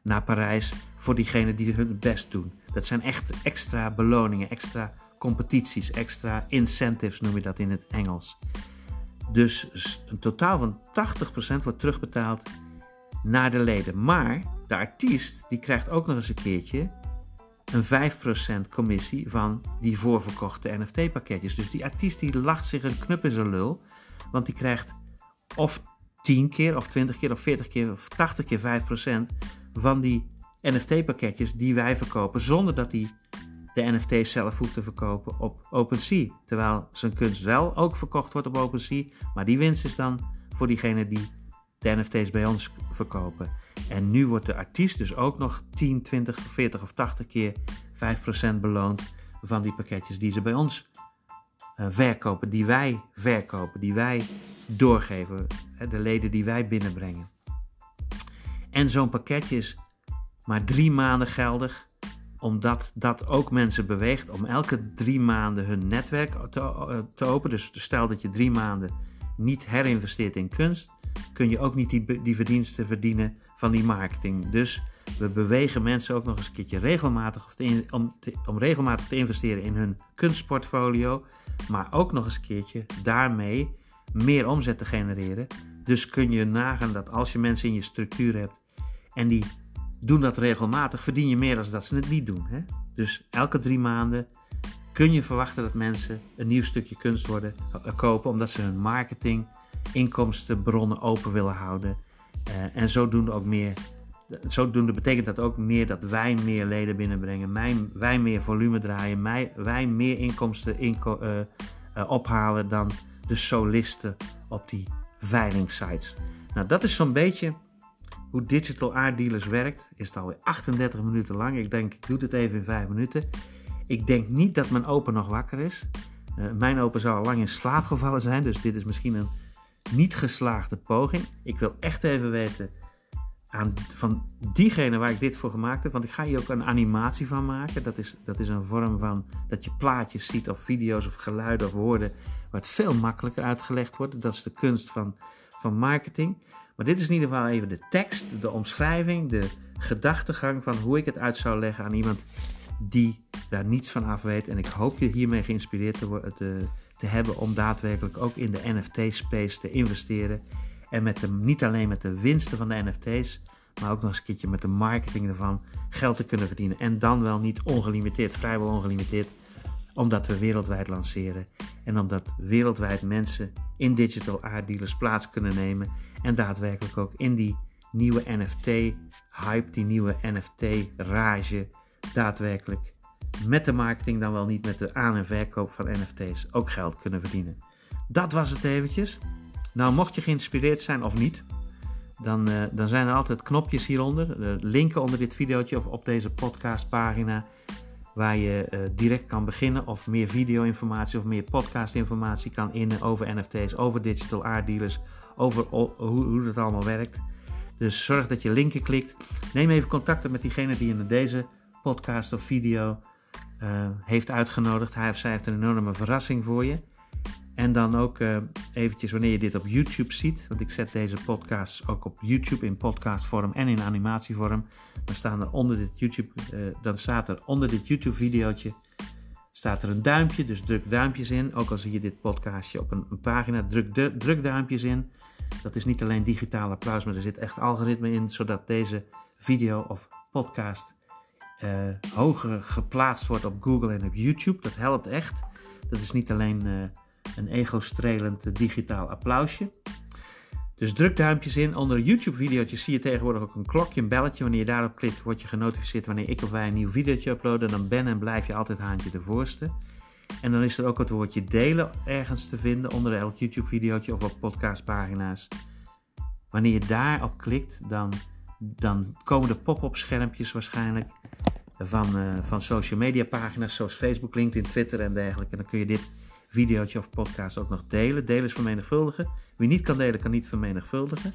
naar Parijs voor diegenen die hun best doen. Dat zijn echt extra beloningen, extra competities, extra incentives noem je dat in het Engels. Dus een totaal van 80% wordt terugbetaald naar de leden. Maar de artiest die krijgt ook nog eens een keertje een 5% commissie van die voorverkochte NFT-pakketjes. Dus die artiest die lacht zich een knup in zijn lul, want die krijgt of 10 keer, of 20 keer, of 40 keer, of 80 keer 5% van die NFT-pakketjes die wij verkopen, zonder dat hij de NFT zelf hoeft te verkopen op OpenSea. Terwijl zijn kunst wel ook verkocht wordt op OpenSea, maar die winst is dan voor diegene die de NFT's bij ons verkopen. En nu wordt de artiest dus ook nog 10, 20, 40 of 80 keer 5% beloond van die pakketjes die ze bij ons uh, verkopen, die wij verkopen, die wij doorgeven, de leden die wij binnenbrengen. En zo'n pakketje is maar drie maanden geldig, omdat dat ook mensen beweegt om elke drie maanden hun netwerk te, te openen. Dus stel dat je drie maanden niet herinvesteert in kunst, kun je ook niet die, die verdiensten verdienen van die marketing. Dus we bewegen mensen ook nog eens een keertje regelmatig te, om, om regelmatig te investeren in hun kunstportfolio, maar ook nog eens een keertje daarmee meer omzet te genereren. Dus kun je nagaan dat als je mensen in je structuur hebt en die doen dat regelmatig, verdien je meer dan dat ze het niet doen. Hè? Dus elke drie maanden kun je verwachten dat mensen een nieuw stukje kunst worden, uh, kopen, omdat ze hun marketing, inkomstenbronnen open willen houden. Uh, en zodoende ook meer. Zodoende betekent dat ook meer dat wij meer leden binnenbrengen, wij, meer volume draaien, wij, meer inkomsten inko uh, ophalen dan de solisten op die veilingsites. Nou, dat is zo'n beetje hoe Digital Art Dealers werkt. Is het alweer 38 minuten lang. Ik denk, ik doe het even in 5 minuten. Ik denk niet dat mijn open nog wakker is. Uh, mijn open zou al lang in slaap gevallen zijn, dus dit is misschien een niet geslaagde poging. Ik wil echt even weten aan, van diegene waar ik dit voor gemaakt heb, want ik ga hier ook een animatie van maken. Dat is, dat is een vorm van dat je plaatjes ziet of video's of geluiden of woorden, waar het veel makkelijker uitgelegd wordt. Dat is de kunst van, van marketing. Maar dit is in ieder geval even de tekst, de omschrijving, de gedachtegang van hoe ik het uit zou leggen aan iemand die daar niets van af weet. En ik hoop je hiermee geïnspireerd te, te, te hebben om daadwerkelijk ook in de NFT-space te investeren. En met de, niet alleen met de winsten van de NFT's, maar ook nog eens een keertje met de marketing ervan geld te kunnen verdienen. En dan wel niet ongelimiteerd, vrijwel ongelimiteerd, omdat we wereldwijd lanceren. En omdat wereldwijd mensen in digital art dealers plaats kunnen nemen. En daadwerkelijk ook in die nieuwe NFT-hype, die nieuwe NFT-rage daadwerkelijk met de marketing dan wel niet met de aan- en verkoop van NFT's ook geld kunnen verdienen. Dat was het eventjes. Nou, mocht je geïnspireerd zijn of niet, dan, uh, dan zijn er altijd knopjes hieronder, uh, linken onder dit videootje of op deze podcastpagina, waar je uh, direct kan beginnen of meer video-informatie of meer podcast-informatie kan innen over NFT's, over digital art dealers, over hoe, hoe het allemaal werkt. Dus zorg dat je linken klikt. Neem even contact met diegene die in deze podcast of video heeft uitgenodigd. Hij of zij heeft een enorme verrassing voor je. En dan ook uh, eventjes wanneer je dit op YouTube ziet, want ik zet deze podcasts ook op YouTube in podcastvorm en in animatievorm. Dan, staan er onder dit YouTube, uh, dan staat er onder dit YouTube videootje staat er een duimpje, dus druk duimpjes in. Ook al zie je dit podcastje op een, pagina, druk, druk duimpjes in. Dat is niet alleen digitaal applaus, maar er zit echt algoritme in, zodat deze video of podcast uh, hoger geplaatst wordt op Google en op YouTube. Dat helpt echt. Dat is niet alleen een ego-strelend digitaal applausje. Dus druk duimpjes in. Onder YouTube-video's zie je tegenwoordig ook een klokje, een belletje. Wanneer je daarop klikt, word je genotificeerd wanneer ik of wij een nieuw videootje uploaden. Dan ben en blijf je altijd haantje de voorste. En dan is er ook het woordje delen ergens te vinden onder elk YouTube-videootje of op podcastpagina's. Wanneer je daarop klikt, dan, dan komen de pop-up schermpjes waarschijnlijk van, uh, van social media pagina's zoals Facebook, LinkedIn, Twitter en dergelijke. En dan kun je dit videootje of podcast ook nog delen. Delen is vermenigvuldigen. Wie niet kan delen, kan niet vermenigvuldigen.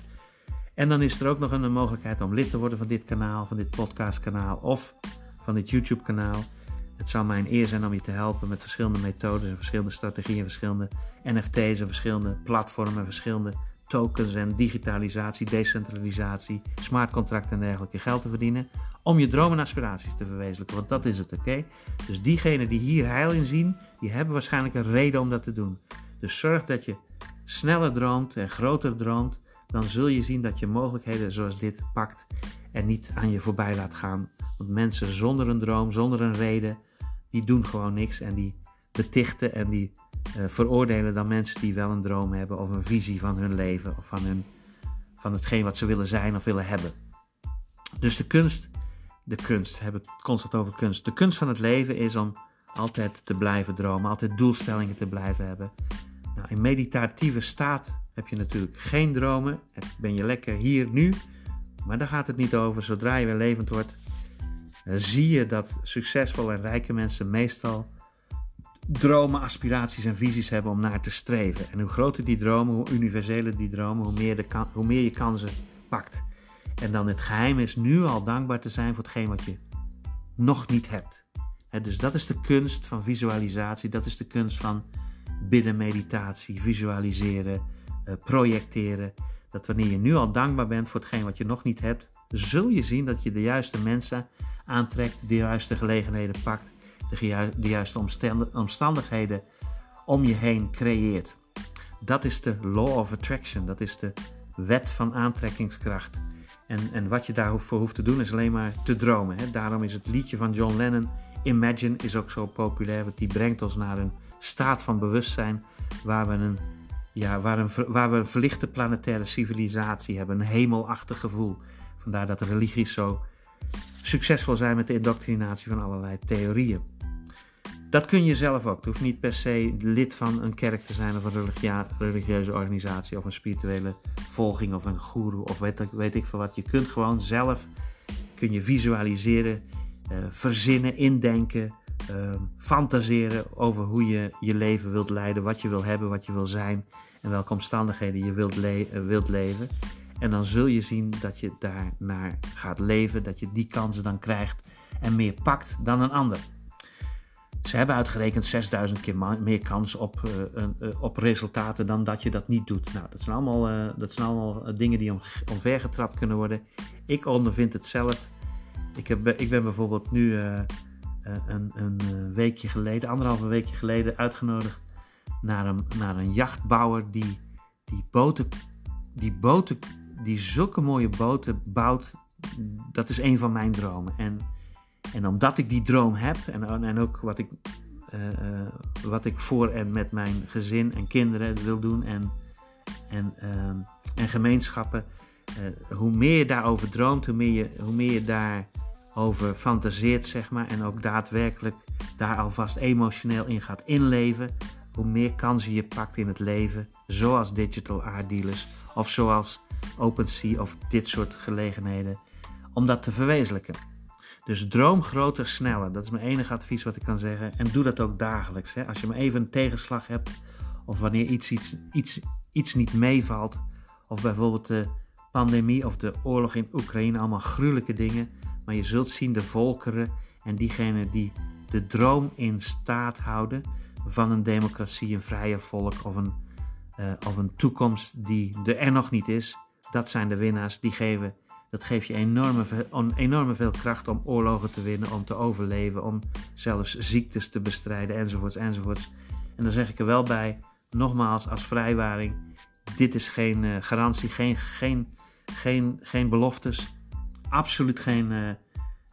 En dan is er ook nog een mogelijkheid om lid te worden van dit kanaal, van dit podcastkanaal of van dit YouTube kanaal. Het zou mij een eer zijn om je te helpen met verschillende methodes en verschillende strategieën, verschillende NFT's en verschillende platformen, verschillende tokens en digitalisatie, decentralisatie, smart contracten en dergelijke geld te verdienen. Om je dromen en aspiraties te verwezenlijken, want dat is het, oké? Dus diegenen die hier heil in zien, die hebben waarschijnlijk een reden om dat te doen. Dus zorg dat je sneller droomt en groter droomt, dan zul je zien dat je mogelijkheden zoals dit pakt en niet aan je voorbij laat gaan. Want mensen zonder een droom, zonder een reden, die doen gewoon niks en die betichten en die veroordelen dan mensen die wel een droom hebben of een visie van hun leven of van, hun, van hetgeen wat ze willen zijn of willen hebben. Dus de kunst, de kunst, hebben het constant over kunst. De kunst van het leven is om altijd te blijven dromen, altijd doelstellingen te blijven hebben. Nou, in meditatieve staat heb je natuurlijk geen dromen, ben je lekker hier nu, maar daar gaat het niet over. Zodra je weer levend wordt, eh, zie je dat succesvolle en rijke mensen meestal dromen, aspiraties en visies hebben om naar te streven. En hoe groter die dromen, hoe universeler die dromen, hoe meer, hoe meer je kansen pakt. En dan het geheim is nu al dankbaar te zijn voor hetgeen wat je nog niet hebt. dus dat is de kunst van visualisatie, dat is de kunst van bidden, meditatie, visualiseren, uh, projecteren. Dat wanneer je nu al dankbaar bent voor hetgeen wat je nog niet hebt, zul je zien dat je de juiste mensen aantrekt, de juiste gelegenheden pakt de, juiste omstandigheden om je heen creëert. Dat is de law of attraction, dat is de wet van aantrekkingskracht. En, en wat je daarvoor hoeft te doen is alleen maar te dromen. Hè? Daarom is het liedje van John Lennon, Imagine, is ook zo populair. Want die brengt ons naar een staat van bewustzijn waar we een, ja, waar een, waar we een verlichte planetaire civilisatie hebben. Een hemelachtig gevoel. Vandaar dat de religies zo succesvol zijn met de indoctrinatie van allerlei theorieën. Dat kun je zelf ook. Je hoeft niet per se lid van een kerk te zijn of een religieuze organisatie of een spirituele volging of een guru of weet, weet ik veel wat. Je kunt gewoon zelf kun je visualiseren, uh, verzinnen, indenken, uh, fantaseren over hoe je je leven wilt leiden, wat je wil hebben, wat je wil zijn en welke omstandigheden je wilt, le uh, wilt leven. En dan zul je zien dat je daar naar gaat leven, dat je die kansen dan krijgt en meer pakt dan een ander. Ze hebben uitgerekend 6000 keer meer kans op, uh, uh, op resultaten dan dat je dat niet doet. Nou, dat zijn allemaal, uh, dat zijn allemaal dingen die om, omvergetrapt kunnen worden. Ik ondervind het zelf. Ik, heb, ik ben bijvoorbeeld nu een, een weekje geleden, anderhalve weekje geleden, uitgenodigd naar een, naar een jachtbouwer die, die boten, die boten, die zulke mooie boten bouwt. Dat is een van mijn dromen. En en omdat ik die droom heb en, en ook wat ik, uh, uh, wat ik voor en met mijn gezin en kinderen wil doen en, en, uh, en gemeenschappen, hoe meer je daarover droomt, hoe meer je, hoe meer je daarover fantaseert, zeg maar, en ook daadwerkelijk daar alvast emotioneel in gaat inleven, hoe meer kansen je pakt in het leven, zoals digital art dealers of zoals OpenSea of dit soort gelegenheden, om dat te verwezenlijken. Dus droom groter, sneller. Dat is mijn enige advies wat ik kan zeggen. En doe dat ook dagelijks. Hè. Als je maar even een tegenslag hebt, of wanneer iets, iets, iets, iets niet meevalt, of bijvoorbeeld de pandemie of de oorlog in Oekraïne, allemaal gruwelijke dingen. Maar je zult zien de volkeren en diegenen die de droom in staat houden van een democratie, een vrije volk of een, uh, of een toekomst die er nog niet is, dat zijn de winnaars. Die geven, dat geeft je enorme, enorme veel kracht om oorlogen te winnen, om te overleven, om zelfs ziektes te bestrijden enzovoorts enzovoorts. En dan zeg ik er wel bij, nogmaals als vrijwaring, dit is geen uh, garantie, geen, geen, geen, geen beloftes, absoluut geen, uh,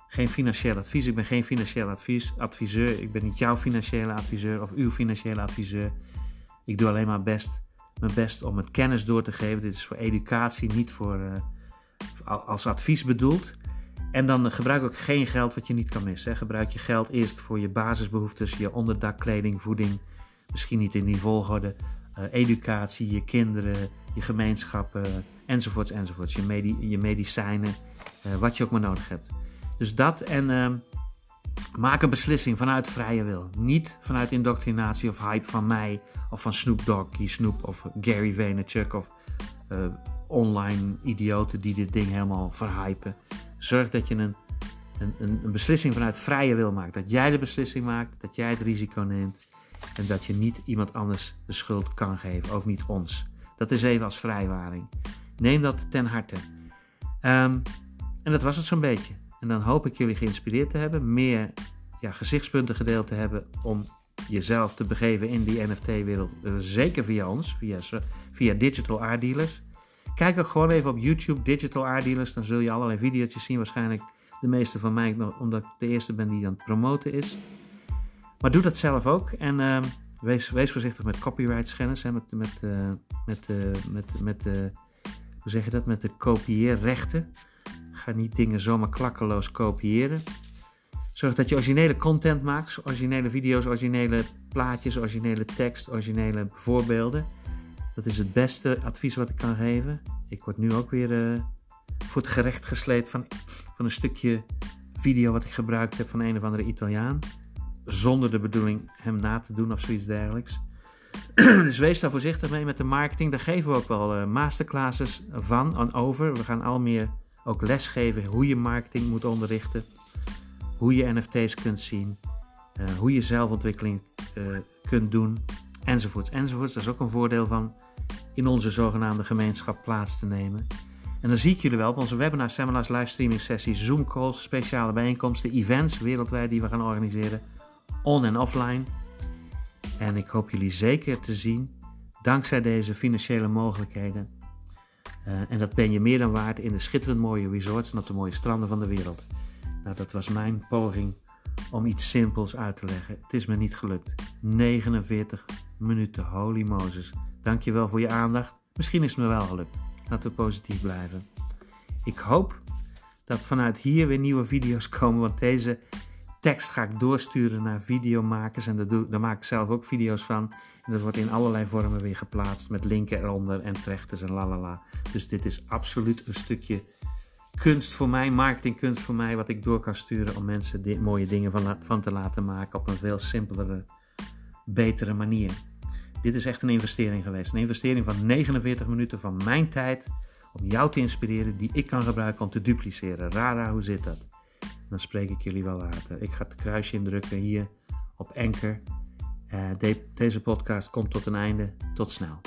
geen financieel advies. Ik ben geen financieel advies, adviseur. Ik ben niet jouw financiële adviseur of uw financiële adviseur. Ik doe alleen maar best, mijn best om het kennis door te geven. Dit is voor educatie, niet voor, uh, als advies bedoeld. En dan gebruik ook geen geld wat je niet kan missen. Gebruik je geld eerst voor je basisbehoeftes, je onderdak, kleding, voeding. Misschien niet in die volgorde. Uh, educatie, je kinderen, je gemeenschappen, enzovoorts, enzovoorts. Je, je medicijnen, uh, wat je ook maar nodig hebt. Dus dat en uh, maak een beslissing vanuit vrije wil. Niet vanuit indoctrinatie of hype van mij of van Snoop Doggy Snoop of Gary Vaynerchuk of uh, online idioten die dit ding helemaal verhypen. Zorg dat je een, een, een beslissing vanuit vrije wil maakt. Dat jij de beslissing maakt, dat jij het risico neemt en dat je niet iemand anders de schuld kan geven, ook niet ons. Dat is even als vrijwaring. Neem dat ten harte. Um, en dat was het zo'n beetje. En dan hoop ik jullie geïnspireerd te hebben, meer ja, gezichtspunten gedeeld te hebben om jezelf te begeven in die NFT-wereld. Eh, zeker via ons, via, via Digital Art Dealers. Kijk ook gewoon even op YouTube, Digital Art Dealers. Dan zul je allerlei video's zien. Waarschijnlijk de meeste van mij, omdat ik de eerste ben die aan het promoten is. Maar doe dat zelf ook. En uh, wees, wees voorzichtig met copyright schennis. Hè, met, met, uh, met, uh, met, met, uh, hoe zeg je dat? Met de kopieerrechten. Ga niet dingen zomaar klakkeloos kopiëren. Zorg dat je originele content maakt, originele video's, originele plaatjes, originele tekst, originele voorbeelden. Dat is het beste advies wat ik kan geven. Ik word nu ook weer uh, voor het gerecht gesleed van, van een stukje video wat ik gebruikt heb van een of andere Italiaan. Zonder de bedoeling hem na te doen of zoiets dergelijks. dus wees daar voorzichtig mee met de marketing. Daar geven we ook wel uh, masterclasses van en over. We gaan al meer ook lesgeven hoe je marketing moet onderrichten, hoe je NFT's kunt zien, uh, hoe je zelfontwikkeling kunt doen, enzovoorts, enzovoorts. Dat is ook een voordeel van in onze zogenaamde gemeenschap plaats te nemen. En dan zie ik jullie wel op onze webinars, seminars, livestreaming sessies, Zoom calls, speciale bijeenkomsten, events wereldwijd die we gaan organiseren, on- en offline. En ik hoop jullie zeker te zien, dankzij deze financiële mogelijkheden, uh, en dat ben je meer dan waard in de schitterend mooie resorts en op de mooie stranden van de wereld. Nou, dat was mijn poging om iets simpels uit te leggen. Het is me niet gelukt. 49 minuten, holy Moses. Dankjewel voor je aandacht. Misschien is het me wel gelukt. Laten we positief blijven. Ik hoop dat vanuit hier weer nieuwe video's komen, want deze tekst ga ik doorsturen naar videomakers. En daar maak ik zelf ook video's van. En dat wordt in allerlei vormen weer geplaatst met linken eronder en trechters en lalala. Dus dit is absoluut een stukje kunst voor mij, marketingkunst voor mij, wat ik door kan sturen om mensen dit, mooie dingen van, van te laten maken op een veel simpelere, betere manier. Dit is echt een investering geweest. Een investering van 49 minuten van mijn tijd om jou te inspireren, die ik kan gebruiken om te dupliceren. Rara, hoe zit dat? Dan spreek ik jullie wel later. Ik ga het kruisje indrukken hier op. Uh, de, deze podcast komt tot een einde. Tot snel.